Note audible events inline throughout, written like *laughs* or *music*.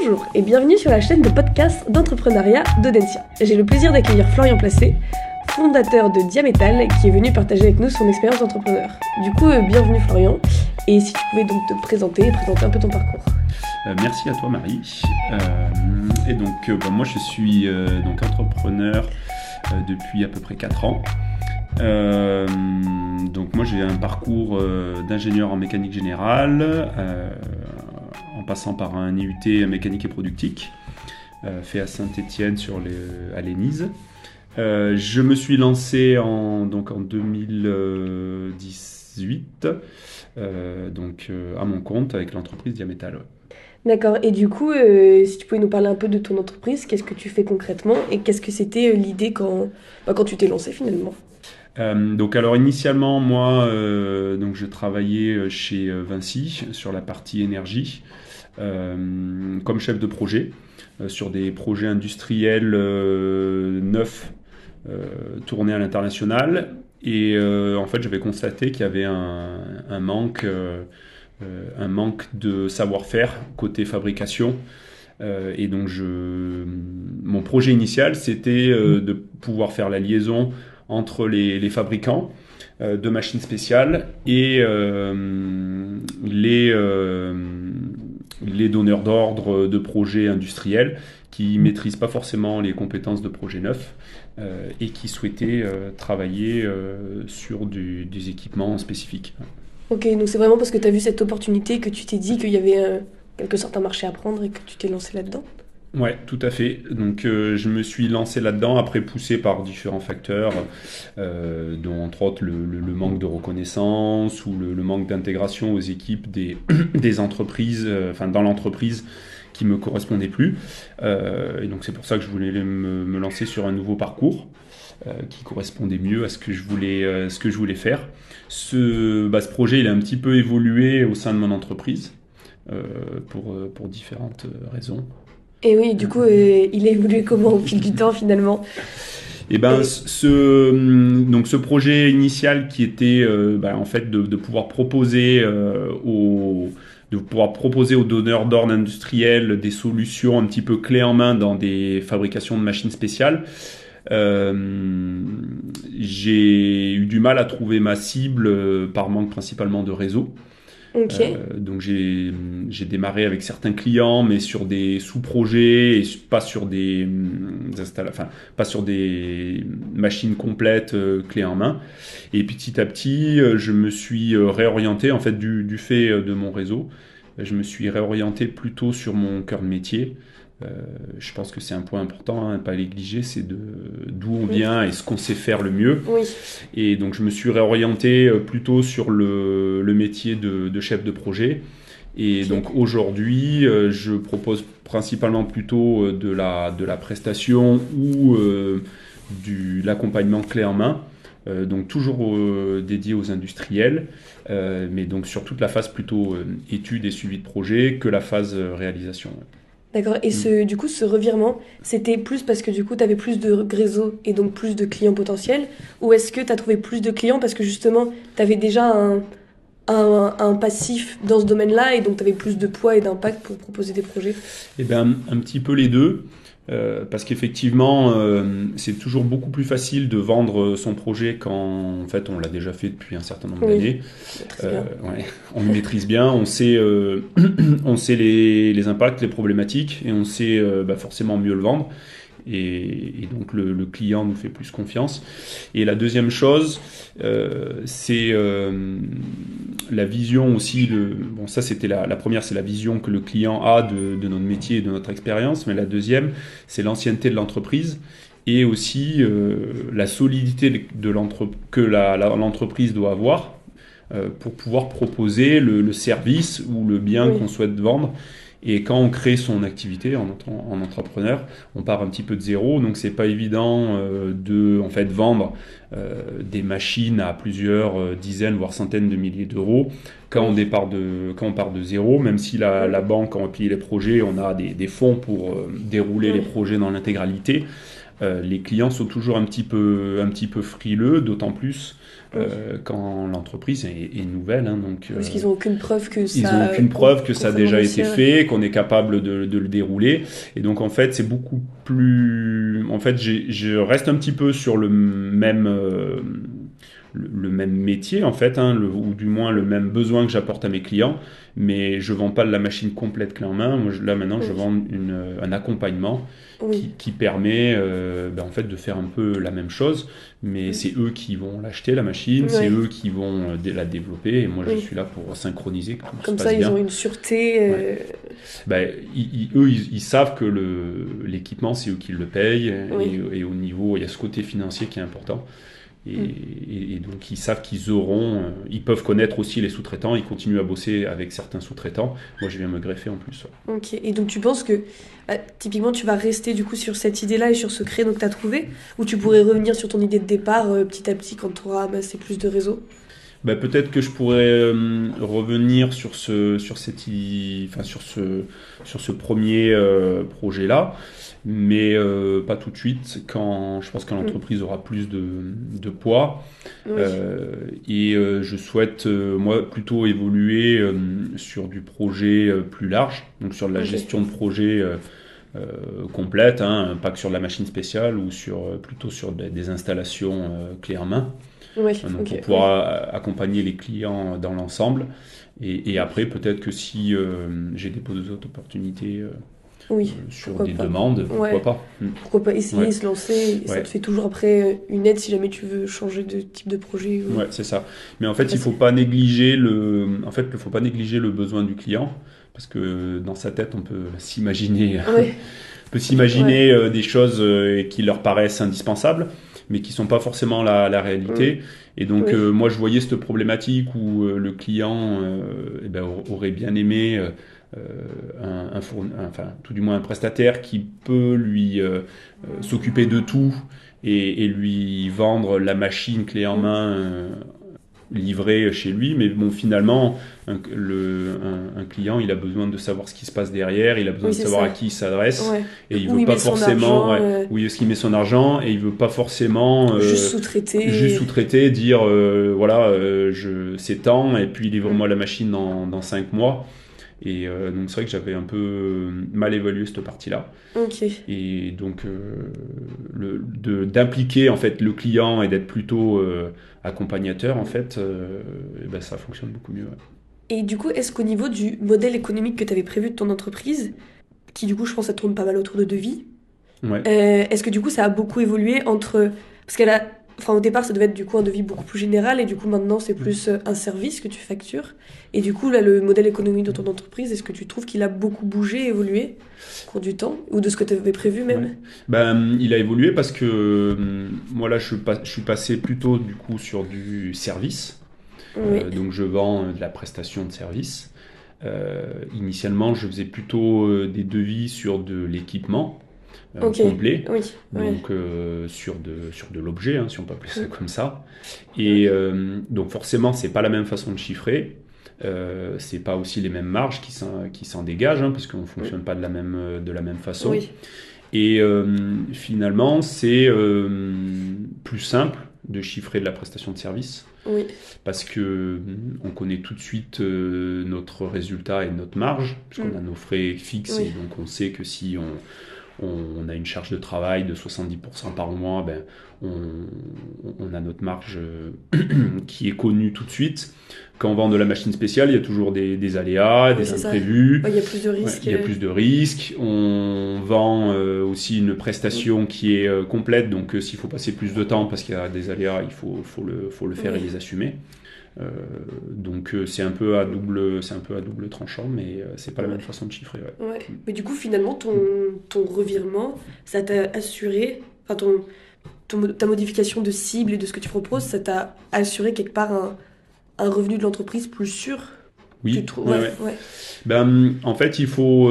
Bonjour et bienvenue sur la chaîne de podcast d'entrepreneuriat d'Audencia. J'ai le plaisir d'accueillir Florian Placé, fondateur de Diamétal, qui est venu partager avec nous son expérience d'entrepreneur. Du coup, euh, bienvenue Florian, et si tu pouvais donc te présenter et présenter un peu ton parcours. Euh, merci à toi Marie. Euh, et donc bah, moi je suis donc entrepreneur depuis à peu près 4 ans. donc moi j'ai un parcours d'ingénieur en mécanique générale en passant par un IUT mécanique et productique, euh, fait à Saint-Étienne sur les, à l'ENISE. Euh, je me suis lancé en, donc en 2018 euh, donc, à mon compte avec l'entreprise Diamétal. D'accord, et du coup, si tu pouvais nous parler un peu de ton entreprise, qu'est-ce que tu fais concrètement et qu'est-ce que c'était l'idée quand, bah, quand tu t'es lancé finalement? Donc alors initialement moi donc je travaillais chez Vinci sur la partie énergie comme chef de projet euh, sur des projets industriels euh, neufs tournés à l'international. Et en fait, j'avais constaté qu'il y avait un, manque, un manque de savoir-faire côté fabrication. et donc, je, mon projet initial, c'était de pouvoir faire la liaison entre les, les fabricants de machines spéciales et les, les donneurs d'ordre de projets industriels qui ne maîtrisent pas forcément les compétences de projets neufs euh, et qui souhaitaient euh, travailler euh, sur des équipements spécifiques. Ok, donc c'est vraiment parce que tu as vu cette opportunité que tu t'es dit qu'il y avait quelque sorte un marché à prendre et que tu t'es lancé là-dedans? Ouais, tout à fait. Donc euh, je me suis lancé là-dedans, après poussé par différents facteurs, euh, dont entre autres le, manque de reconnaissance ou le, manque d'intégration aux équipes *coughs* des, entreprises, euh, enfin dans l'entreprise qui me correspondait plus. et donc c'est pour ça que je voulais me, lancer sur un nouveau parcours. qui correspondait mieux à ce que je voulais, ce que je voulais faire. Ce, bah, ce projet il a un petit peu évolué au sein de mon entreprise pour différentes raisons. Et oui, du coup, euh, il a évolué comment au fil du temps finalement et eh ben, ce, hum, donc ce projet initial qui était euh, bah, en fait de, pouvoir proposer euh, aux de pouvoir proposer aux donneurs d'ordre industriels des solutions un petit peu clés en main dans des fabrications de machines spéciales. j'ai eu du mal à trouver ma cible par manque principalement de réseau. Euh, donc j'ai démarré avec certains clients, mais sur des sous-projets et pas sur des hum, enfin pas sur des machines complètes euh, clés en main. Et petit à petit, euh, je me suis réorienté en fait du, du fait de mon réseau. Je me suis réorienté plutôt sur mon cœur de métier. Euh, je pense que c'est un point important à hein, ne pas négliger, c'est d'où on vient et ce qu'on sait faire le mieux. Et donc je me suis réorienté euh, plutôt sur le, métier de, chef de projet. Et donc aujourd'hui, euh, je propose principalement plutôt de la, de la prestation ou de l'accompagnement clé en main. donc toujours dédié aux industriels, mais donc sur toute la phase plutôt étude et suivi de projet que la phase réalisation. D'accord. Et ce, du coup, ce revirement, c'était plus parce que du coup, tu avais plus de réseaux et donc plus de clients potentiels Ou est-ce que tu as trouvé plus de clients parce que justement, tu avais déjà un, un, un, passif dans ce domaine-là et donc tu avais plus de poids et d'impact pour proposer des projets? Eh bien, un, petit peu les deux. Euh, parce qu'effectivement, euh, c'est toujours beaucoup plus facile de vendre son projet quand en fait on l'a déjà fait depuis un certain nombre d'années. Euh, *laughs* on le maîtrise bien, on sait, *clears throat* on sait les, les, impacts, les problématiques et on sait bah, forcément mieux le vendre et, donc le, client nous fait plus confiance. Et la deuxième chose, euh, c'est euh, la vision aussi. Le, bon, ça c'était la, première, c'est la vision que le client a de, notre métier et de notre expérience. Mais la deuxième, c'est l'ancienneté de l'entreprise et aussi euh, la solidité de que l'entreprise doit avoir pour pouvoir proposer le, service ou le bien qu'on souhaite vendre et quand on crée son activité en, en, entrepreneur, on part un petit peu de zéro, donc c'est pas évident euh, de en fait vendre euh, des machines à plusieurs euh, dizaines voire centaines de milliers d'euros quand on départ de quand on part de zéro. Même si la, la banque a payé les projets, on a des, des fonds pour dérouler les projets dans l'intégralité. les clients sont toujours un petit peu, un petit peu frileux, d'autant plus euh, quand l'entreprise est, nouvelle. Hein, donc, Parce qu'ils n'ont aucune preuve que ça. Ils n'ont aucune preuve que ça a déjà été fait, qu'on est capable de, de, le dérouler. Et donc en fait, c'est beaucoup plus. En fait, je reste un petit peu sur le même. Euh, le, même métier en fait, hein, le, ou du moins le même besoin que j'apporte à mes clients, mais je vends pas la machine complète clé en main. Moi, là maintenant, je vends une, un accompagnement qui, qui, permet euh, ben, en fait de faire un peu la même chose, mais c'est eux qui vont l'acheter la machine, c'est eux qui vont euh, la développer, et moi je suis là pour synchroniser. Que tout Comme se ça, ils ont une sûreté. Euh... Ben, eux, ils, savent que l'équipement, c'est eux qui le payent, et, et, au niveau, il y a ce côté financier qui est important. Mm. Et, donc ils savent qu'ils auront, euh, ils peuvent connaître aussi les sous-traitants, ils continuent à bosser avec certains sous-traitants. Moi je viens me greffer en plus. Ok, et donc tu penses que bah, typiquement tu vas rester du coup sur cette idée-là et sur ce créneau que tu as trouvé, ou tu pourrais revenir sur ton idée de départ euh, petit à petit quand tu auras amassé plus de réseaux? Bah, peut-être que je pourrais euh, revenir sur ce sur cette enfin sur ce sur ce premier projet là mais euh, pas tout de suite, quand je pense que l'entreprise aura plus de, de poids. Euh, et euh, je souhaite, moi, plutôt évoluer sur du projet plus large, donc sur de la gestion de projet complète, hein, pas que sur de la machine spéciale ou sur, plutôt sur des, installations clés en main. Donc pour pouvoir accompagner les clients dans l'ensemble. Et, et, après, peut-être que si j'ai des autres opportunités oui, euh, sur des demandes, pourquoi pas hmm. Pourquoi pas essayer, se lancer, ça te fait toujours après euh, une aide si jamais tu veux changer de type de projet. Ouais, c'est ça. Mais en fait, il faut pas négliger le, en fait, faut pas négliger le besoin du client, parce que dans sa tête, on peut s'imaginer, *laughs* peut s'imaginer euh, des choses qui leur paraissent indispensables, mais qui sont pas forcément la, la réalité. Et donc, moi, je voyais cette problématique où le client eh ben, aurait bien aimé euh, un, enfin, tout du moins un prestataire qui peut lui euh, euh, s'occuper de tout et, lui vendre la machine clé en main livrée chez lui, mais bon, finalement, un, le, un, client, il a besoin de savoir ce qui se passe derrière, il a besoin de savoir à qui il s'adresse, et il veut pas forcément, où est-ce qu'il met son argent, et il veut pas forcément juste sous-traiter, juste sous-traiter, dire voilà, je c'est temps, et puis livre-moi mm. la machine dans, dans cinq mois. Et euh, donc c'est vrai que j'avais un peu mal évalué cette partie-là. Et donc euh, d'impliquer en fait le client et d'être plutôt euh, accompagnateur en fait, et ben, ça fonctionne beaucoup mieux. Et du coup, est-ce qu'au niveau du modèle économique que tu avais prévu de ton entreprise, qui du coup je pense ça tourne pas mal autour de devis, ouais. est-ce que du coup ça a beaucoup évolué entre parce qu'elle a Enfin, au départ, ça devait être du coup un devis beaucoup plus général, et du coup, maintenant, c'est plus euh, un service que tu factures. Et du coup, là, le modèle économique de ton entreprise, est-ce que tu trouves qu'il a beaucoup bougé, évolué au cours du temps, ou de ce que tu avais prévu même ben, Il a évolué parce que hum, moi, là, je, je, suis passé plutôt du coup sur du service. Euh, donc, je vends euh, de la prestation de service. initialement, je faisais plutôt des devis sur de l'équipement. Euh, complet. donc euh, sur de sur de l'objet, hein, si on peut appeler ça comme ça. Et euh, donc forcément, c'est pas la même façon de chiffrer. Euh, c'est pas aussi les mêmes marges qui s'en, qui s'en dégagent, hein, parce qu'on fonctionne pas de la même, de la même façon. Et finalement, c'est plus simple de chiffrer de la prestation de service. Parce que on connaît tout de suite notre résultat et notre marge, puisqu'on mm. a nos frais fixes, et donc on sait que si on, on, a une charge de travail de 70% par mois, ben, on, a notre marge euh, *clears throat* qui est connue tout de suite. Quand on vend de la machine spéciale, il y a toujours des, aléas, des imprévus. il y a plus de risques. il y a plus de risques. On vend euh, aussi une prestation qui est euh, complète, donc s'il faut passer plus de temps parce qu'il y a des aléas, il faut, le, faut le faire et les assumer. Euh, donc euh, c'est un peu à double, c'est un peu à double tranchant, mais euh, c'est pas la même façon de chiffrer. Ouais. Mais du coup, finalement, ton, ton revirement, ça t'a assuré, enfin ton, ta modification de cible et de ce que tu proposes, ça t'a assuré quelque part un, un revenu de l'entreprise plus sûr? Oui. ouais, ben, en fait, il faut,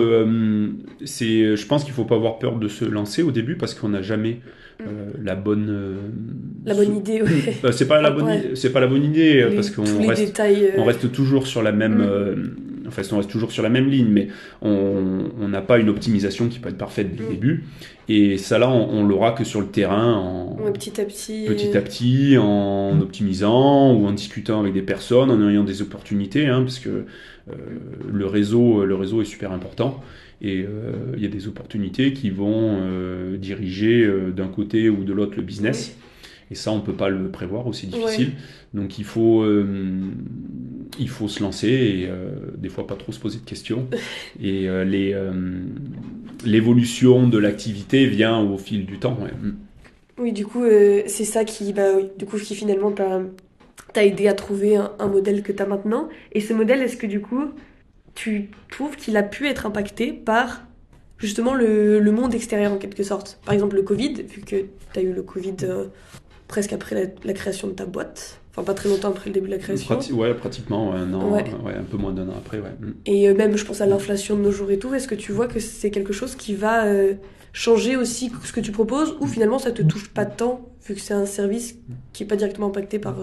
c'est, je pense qu'il faut pas avoir peur de se lancer au début parce qu'on n'a jamais euh, la bonne euh, la bonne idée *laughs* ouais. Euh, c'est pas la bonne c'est pas la bonne idée parce qu'on reste on reste toujours sur la même mm. Enfin, on reste toujours sur la même ligne, mais on n'a pas une optimisation qui peut être parfaite dès le mm. début. Et ça, là, on, l'aura que sur le terrain, en, petit à petit, petit à petit, en optimisant ou en discutant avec des personnes, en ayant des opportunités, hein, parce que euh, le réseau, le réseau est super important. Et euh, il y a des opportunités qui vont euh, diriger d'un côté ou de l'autre le business. Et ça, on ne peut pas le prévoir, aussi difficile. Donc il faut, il faut se lancer et des fois pas trop se poser de questions. *laughs* et les, l'évolution de l'activité vient au fil du temps. Mm. Oui, du coup, c'est ça qui, bah, du coup, qui finalement t'a aidé à trouver un, un modèle que tu as maintenant. Et ce modèle, est-ce que du coup, tu trouves qu'il a pu être impacté par justement le, monde extérieur en quelque sorte? Par exemple le Covid, vu que tu as eu le Covid euh, presque après la, création de ta boîte. Enfin, pas très longtemps après le début de la création. ouais, pratiquement un an, ouais. un peu moins d'un an après. Ouais. Mm. Et euh, même, je pense à l'inflation de nos jours et tout. Est-ce que tu vois que c'est quelque chose qui va euh, changer aussi ce que tu proposes ou finalement ça te touche pas tant vu que c'est un service qui est pas directement impacté par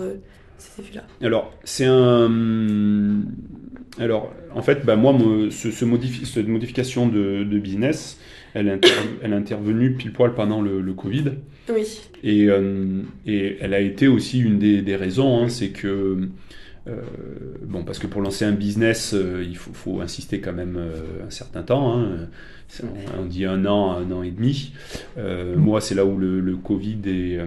ces effets-là? Alors, c'est un alors, en fait, bah, moi, ce, cette modification de, business, elle, est intervenue pile poil pendant le, Covid. Oui. Et, euh, et, elle a été aussi une des, raisons, hein, c'est que, euh, bon, parce que pour lancer un business, euh, il faut, insister quand même un certain temps. Hein. On, dit un an, un an et demi. moi, c'est là où le, le Covid est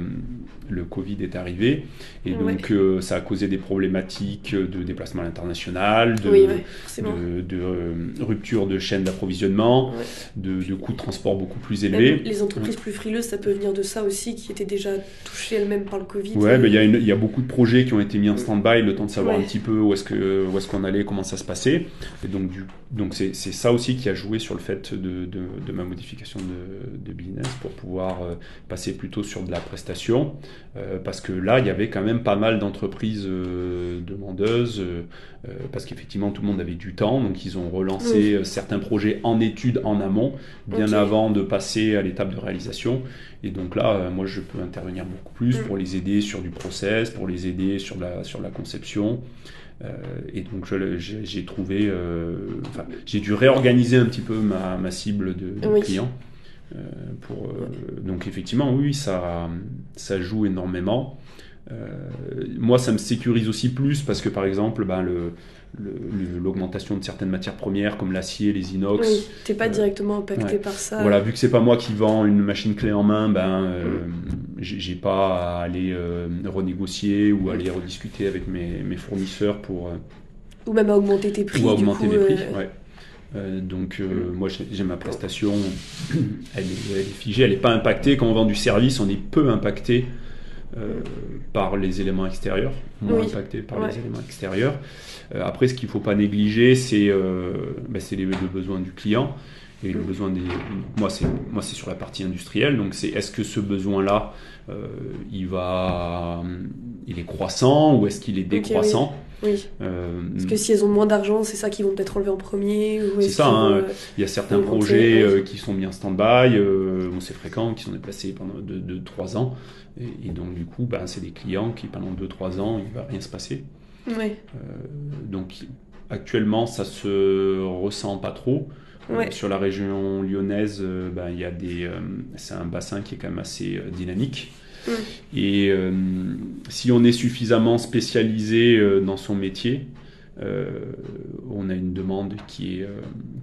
le Covid est arrivé. Et donc, euh, ça a causé des problématiques de déplacement international, de, de, euh, rupture de chaîne d'approvisionnement, de, coûts de transport beaucoup plus élevés. les entreprises plus frileuses, ça peut venir de ça aussi, qui étaient déjà touchées elles-mêmes par le Covid. Ouais, mais il y, a beaucoup de projets qui ont été mis en stand-by, le temps de savoir un petit peu où est-ce qu'on est qu'on allait, comment ça se passait. Et donc, donc c'est ça aussi qui a joué sur le fait de, de ma modification de, business pour pouvoir euh, passer plutôt sur de la prestation. Euh, parce que là, il y avait quand même pas mal d'entreprises euh, demandeuses, parce qu'effectivement, tout le monde avait du temps, donc ils ont relancé certains projets en études en amont, bien avant de passer à l'étape de réalisation. Et donc là, moi, je peux intervenir beaucoup plus mm. pour les aider sur du process, pour les aider sur la, sur la conception. Et donc j'ai trouvé, enfin, j'ai dû réorganiser un petit peu ma, ma cible de, de clients. Euh, pour, euh, donc effectivement, oui, ça, ça joue énormément. Euh, moi, ça me sécurise aussi plus parce que par exemple, ben, le, l'augmentation de certaines matières premières comme l'acier, les inox. Oui, t'es pas directement impacté par ça. Voilà, vu que c'est pas moi qui vends une machine clé en main, ben mm. j'ai pas à aller renégocier ou aller rediscuter avec mes, mes fournisseurs pour. ou même à augmenter tes prix. Ou augmenter mes prix, ouais. Euh, donc euh, moi j'ai ma prestation, *clears throat* elle est, figée, elle n'est pas impactée. Quand on vend du service, on est peu impacté euh, par les éléments extérieurs, moins impacté par les éléments extérieurs. après, ce qu'il ne faut pas négliger, c'est bah, le besoin du client. Et le besoin des. Moi, c'est moi, c'est sur la partie industrielle. Donc, c'est est-ce que ce besoin-là, il va, il est croissant ou est-ce qu'il est décroissant oui. Euh, Parce que si elles ont moins d'argent, c'est ça qu'ils vont peut-être enlever en premier. C'est ça. Hein. Il y a certains projets euh, qui sont mis en stand-by, euh, c'est fréquent, qui sont déplacés pendant 2-3 ans. Et, donc, du coup, ben, c'est des clients qui, pendant 2-3 ans, il ne va rien se passer. Oui. donc, actuellement, ça se ressent pas trop. sur la région lyonnaise, ben, y a des, c'est un bassin qui est quand même assez dynamique. Et euh, si on est suffisamment spécialisé euh, dans son métier, euh, on a une demande qui est,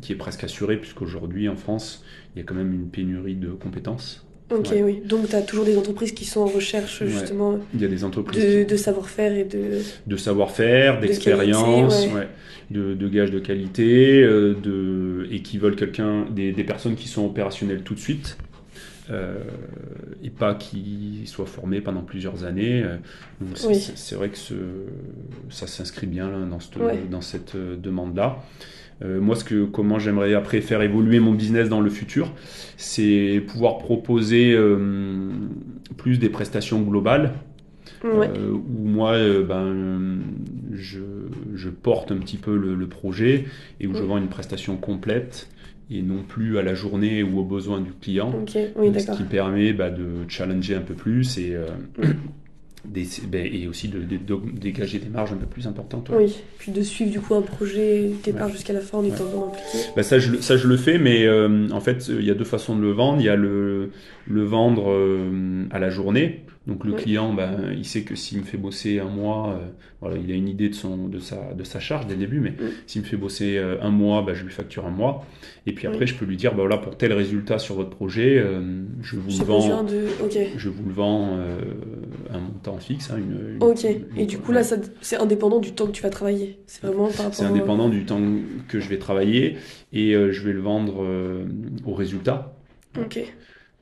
qui est presque assurée, puisqu'aujourd'hui en France, il y a quand même une pénurie de compétences. Ok, oui. Donc, tu as toujours des entreprises qui sont en recherche, justement. Il y a des entreprises. De, savoir-faire et de. De savoir-faire, d'expérience, de, de gages de qualité, de, et qui veulent quelqu'un, des, des, personnes qui sont opérationnelles tout de suite. Euh, et pas qui soit formé pendant plusieurs années. Euh, c'est vrai que ce, ça s'inscrit bien dans cette, dans cette euh, demande-là. moi, ce que, comment j'aimerais après faire évoluer mon business dans le futur, c'est pouvoir proposer plus des prestations globales. où moi, ben, je, je, porte un petit peu le, projet et où je vends une prestation complète et non plus à la journée ou aux besoins du client. ce qui permet bah, de challenger un peu plus et, euh, ben, et aussi de, dégager des marges un peu plus importantes. Oui, puis de suivre du coup un projet départ jusqu'à la fin en étant vraiment impliqué. Ben, ça, je, ça, je le fais, mais en fait, il y a deux façons de le vendre. Il y a le, le vendre à la journée. Donc le client, ben, il sait que s'il me fait bosser un mois, euh, voilà, il a une idée de, son, de, sa, de sa charge dès le début, mais s'il me fait bosser euh, un mois, ben, je lui facture un mois. Et puis après, je peux lui dire, ben, voilà, pour tel résultat sur votre projet, euh, je, vous le vends, de... je vous le vends un montant fixe. Hein, une, ok, et du coup là, c'est indépendant du temps que tu vas travailler. C'est vraiment par rapport C'est indépendant du temps que je vais travailler et je vais le vendre au résultat. Ok.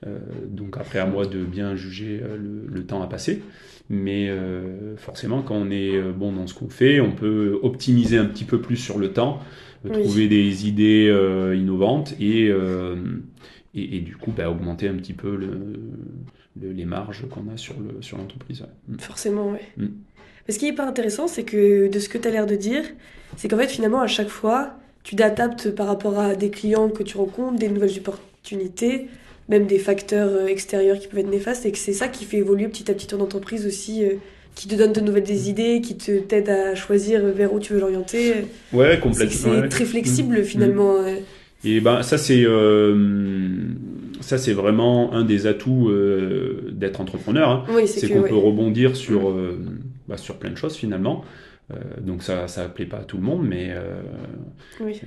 Euh, donc après à moi de bien juger euh, le, temps à passer. Mais euh, forcément, quand on est bon dans ce qu'on fait, on peut optimiser un petit peu plus sur le temps, trouver des idées innovantes et, et, du coup bah, augmenter un petit peu le, les marges qu'on a sur l'entreprise. Sur mm. Forcément, oui. Mm. Ce qui est pas intéressant, c'est que de ce que tu as l'air de dire, c'est qu'en fait, finalement, à chaque fois, tu t'adaptes par rapport à des clients que tu rencontres, des nouvelles opportunités, même des facteurs euh, extérieurs qui peuvent être néfastes, et que c'est ça qui fait évoluer petit à petit ton entreprise aussi, euh, qui te donne de nouvelles idées, qui te t'aide à choisir vers où tu veux l'orienter. Ouais, complètement. C'est très flexible mmh. finalement. Mmh. Et ben ça c'est euh, ça c'est vraiment un des atouts d'être entrepreneur. Hein. c'est qu'on peut rebondir sur mmh. bah, sur plein de choses finalement. Euh, donc ça ça plaît pas à tout le monde, mais euh,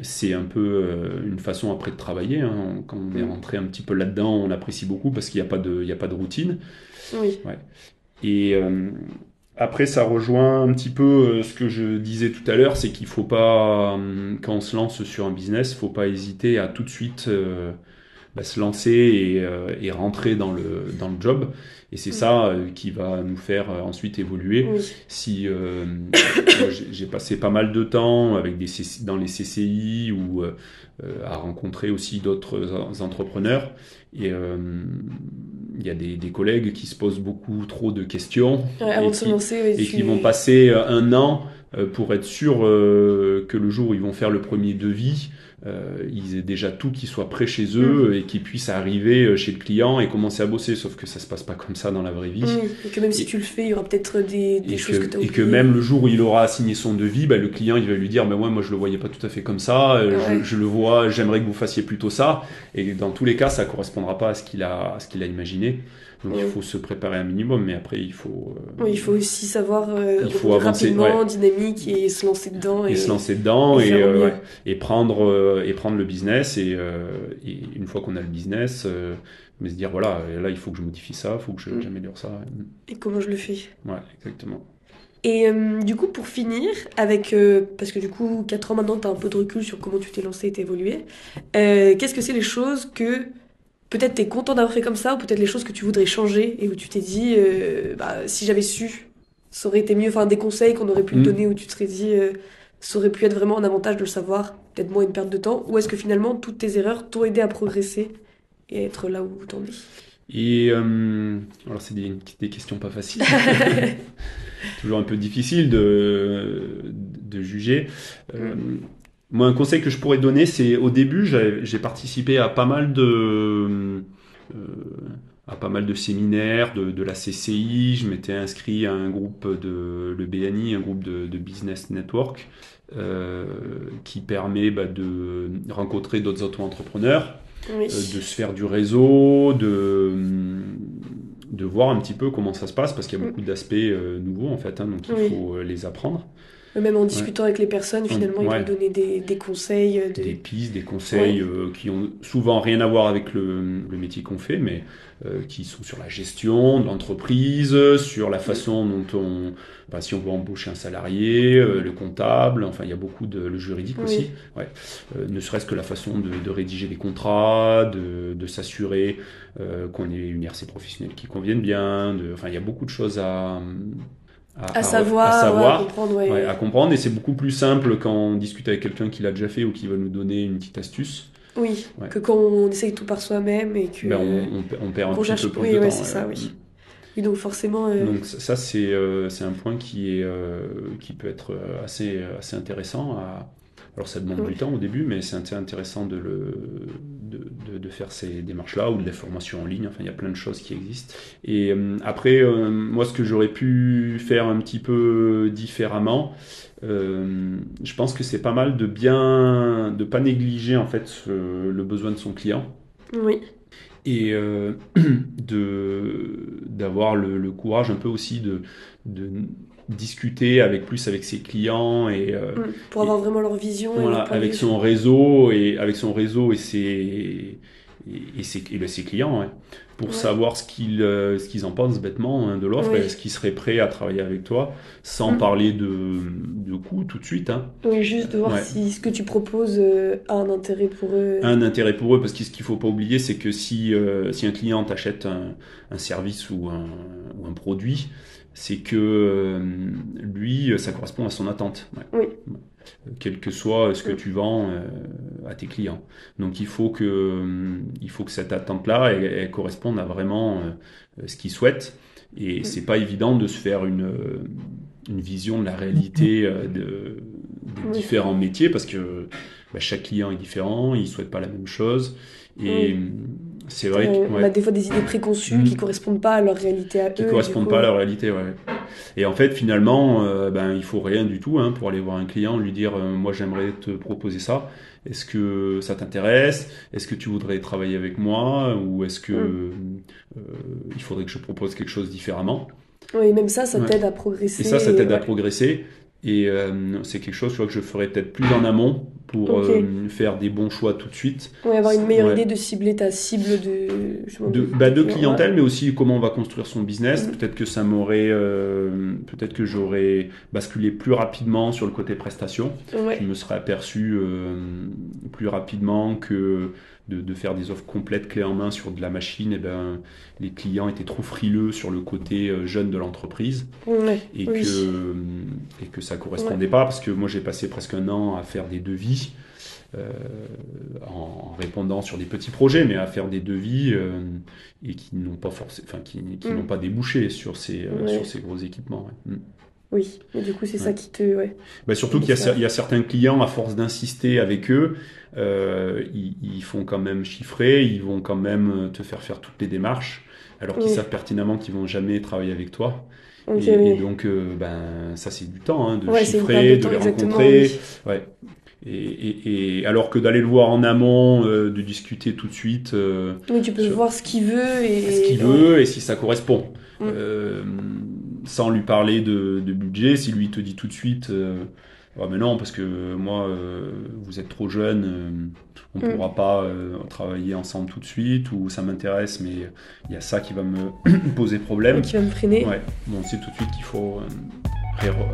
c'est un peu euh, une façon après de travailler. Hein. Quand on est mm. rentré un petit peu là-dedans, on apprécie beaucoup parce qu'il n'y a pas de il a pas de routine. Oui. Et après, ça rejoint un petit peu ce que je disais tout à l'heure, c'est qu'il faut pas, quand on se lance sur un business, faut pas hésiter à tout de suite bah, se lancer et, et, rentrer dans le, dans le job. Et c'est ça euh, qui va nous faire euh, ensuite évoluer. Si euh, *coughs* j'ai passé pas mal de temps avec des dans les CCI ou à rencontrer aussi d'autres entrepreneurs, et il y a des, des, collègues qui se posent beaucoup trop de questions et, qui, lancer, et qui vont passer un an pour être sûr que le jour où ils vont faire le premier devis, euh, ils aient déjà tout qui soit prêt chez eux mm. et qui puissent arriver euh, chez le client et commencer à bosser. Sauf que ça se passe pas comme ça dans la vraie vie. et que même si tu le fais, il y aura peut-être des, choses que, que tu as Et que même le jour où il aura signé son devis, bah, le client il va lui dire bah, moi, moi je le voyais pas tout à fait comme ça, euh, je, le vois, j'aimerais que vous fassiez plutôt ça. Et dans tous les cas, ça correspondra pas à ce qu'il a, à ce qu'il a imaginé. Donc il faut se préparer un minimum, mais après il faut. Euh, oui, il faut aussi savoir euh, il faut avancer, rapidement, dynamique et se lancer dedans. Et, se lancer dedans et, euh, et prendre et prendre le business et, une fois qu'on a le business, mais se dire voilà là il faut que je modifie ça, il faut que mm. j'améliore ça. Et comment je le fais? Ouais, exactement. Et du coup, pour finir, avec parce que du coup, 4 ans maintenant, tu as un peu de recul sur comment tu t'es lancé et t'es évolué, qu'est-ce que c'est les choses que peut-être tu es content d'avoir fait comme ça, ou peut-être les choses que tu voudrais changer et où tu t'es dit, euh, bah, si j'avais su, ça aurait été mieux. Enfin, des conseils qu'on aurait pu te mm. donner où tu te serais dit, euh, ça aurait pu être vraiment un avantage de le savoir, peut-être moins une perte de temps, ou est-ce que finalement toutes tes erreurs t'ont aidé à progresser et être là où t'en es? Et euh, alors c'est des, des, questions pas faciles, *laughs* toujours un peu difficile de, de juger. Mm. Moi, un conseil que je pourrais donner, c'est au début, j'ai participé à pas mal de, euh, à pas mal de séminaires de, de la CCI. Je m'étais inscrit à un groupe de le BNI, un groupe de, de business network, euh, qui permet bah, de rencontrer d'autres auto-entrepreneurs, euh, de se faire du réseau, de de voir un petit peu comment ça se passe parce qu'il y a mm. beaucoup d'aspects euh, nouveaux en fait, hein, donc il faut les apprendre. Même en discutant avec les personnes, finalement, ils vont donner des, des conseils. Euh, des pistes, des conseils euh, qui ont souvent rien à voir avec le, le métier qu'on fait, mais euh, qui sont sur la gestion de l'entreprise, sur la façon dont on, bah, si on veut embaucher un salarié, le comptable, enfin il y a beaucoup de le juridique aussi, ouais. ne serait-ce que la façon de, de, rédiger des contrats, de, de s'assurer qu'on ait une RC professionnelle qui convienne bien, de, enfin il y a beaucoup de choses à à, savoir, à, savoir, à comprendre. Ouais. à comprendre. Et c'est beaucoup plus simple quand on discute avec quelqu'un qui l'a déjà fait ou qui va nous donner une petite astuce. Oui, que quand on essaye tout par soi-même et que. Ben on, on, perd un petit cherche... peu plus oui, de temps. c'est ça, oui. Et donc forcément. Euh... Donc ça, c'est euh, un point qui, est, euh, qui peut être euh, assez, assez intéressant. À... Alors ça demande du temps au début, mais c'est intéressant de le, de, de, de faire ces démarches-là ou de la formation en ligne. Enfin, il y a plein de choses qui existent. Et après, moi, ce que j'aurais pu faire un petit peu différemment, je pense que c'est pas mal de bien, de pas négliger en fait le besoin de son client. Oui et euh, *clears throat* de d'avoir le, courage un peu aussi de, de discuter avec plus avec ses clients et euh, mm, pour avoir vraiment leur vision voilà, avec son réseau et avec son réseau et ses et, ses, et ben, ses clients ouais pour savoir ce qu'ils euh, ce qu'ils en pensent bêtement hein, de l'offre et est-ce qu'ils seraient prêts à travailler avec toi sans mm. parler de, de coût tout de suite. Hein. Oui, juste de voir si ce que tu proposes euh, a un intérêt pour eux. Un intérêt pour eux, parce que ce qu'il faut pas oublier, c'est que si, euh, si un client t'achète un, un, service ou un, ou un produit, c'est que lui, ça correspond à son attente. Oui quel que soit ce que tu vends euh, à tes clients. Donc il faut que, euh, il faut que cette attente-là elle, corresponde à vraiment euh, ce qu'ils souhaitent. Et mm. c'est pas évident de se faire une, une vision de la réalité de, différents métiers parce que bah, chaque client est différent, il souhaite pas la même chose. Et c'est vrai qu'on a des fois des idées préconçues qui mm. correspondent pas à leur réalité à qui eux. Qui correspondent pas à leur réalité, ouais. Et en fait, finalement, euh, ben, il faut rien du tout hein, pour aller voir un client, lui dire euh, moi j'aimerais te proposer ça. Est-ce que ça t'intéresse? Est-ce que tu voudrais travailler avec moi? Ou est-ce que mm. euh, il faudrait que je propose quelque chose différemment? Oui, même ça, ça t'aide à progresser. Et ça, ça t'aide à progresser. Et euh, c'est quelque chose que je ferais peut-être plus en amont pour euh, faire des bons choix tout de suite. Oui, avoir une meilleure idée de cibler ta cible de, de, bah, de clientèle, mais aussi comment on va construire son business. Mm. Peut-être que ça m'aurait, euh, peut-être que j'aurais basculé plus rapidement sur le côté prestation. Je me serais aperçu plus rapidement que de, faire des offres complètes clés en main sur de la machine, et eh ben, les clients étaient trop frileux sur le côté euh, jeune de l'entreprise et, que, et que ça correspondait pas parce que moi j'ai passé presque un an à faire des devis. Euh, en, répondant sur des petits projets, mais à faire des devis euh, et qui n'ont pas forcément, enfin qui, qui mm. n'ont pas débouché sur ces, sur ces gros équipements. Mm. Oui, et du coup, c'est ça qui te. Ouais, bah surtout qu'il y, y, a certains clients, à force d'insister avec eux, euh, ils, ils, font quand même chiffrer, ils vont quand même te faire faire toutes les démarches, alors qu'ils savent pertinemment qu'ils vont jamais travailler avec toi. et, donc, euh, ben, ça, c'est du temps hein, de chiffrer, de, les rencontrer. Ouais. Et, et, et, alors que d'aller le voir en amont, euh, de discuter tout de suite. Euh, oui, tu peux voir ce qu'il veut et. Ce qu'il veut et si ça correspond. Mm. Euh, sans lui parler de, de, budget, si lui te dit tout de suite. Ah, mais non, parce que moi, euh, vous êtes trop jeune, euh, on ne mm. pourra pas euh, travailler ensemble tout de suite, ou ça m'intéresse, mais il y a ça qui va me *clears throat* poser problème. Qui va me freiner. Ouais, bon, c'est tout de suite qu'il faut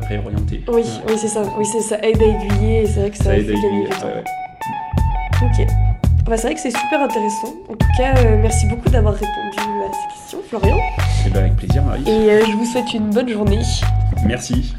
réorienter. Oui, oui c'est ça. Oui, c'est ça aide à aiguiller, c'est vrai que ça, ça aide à aiguiller. Ok. Bah, c'est vrai que c'est super intéressant. En tout cas, merci beaucoup d'avoir répondu à ces questions, Florian. Et eh ben, avec plaisir, Marie. Et je vous souhaite une bonne journée. Merci.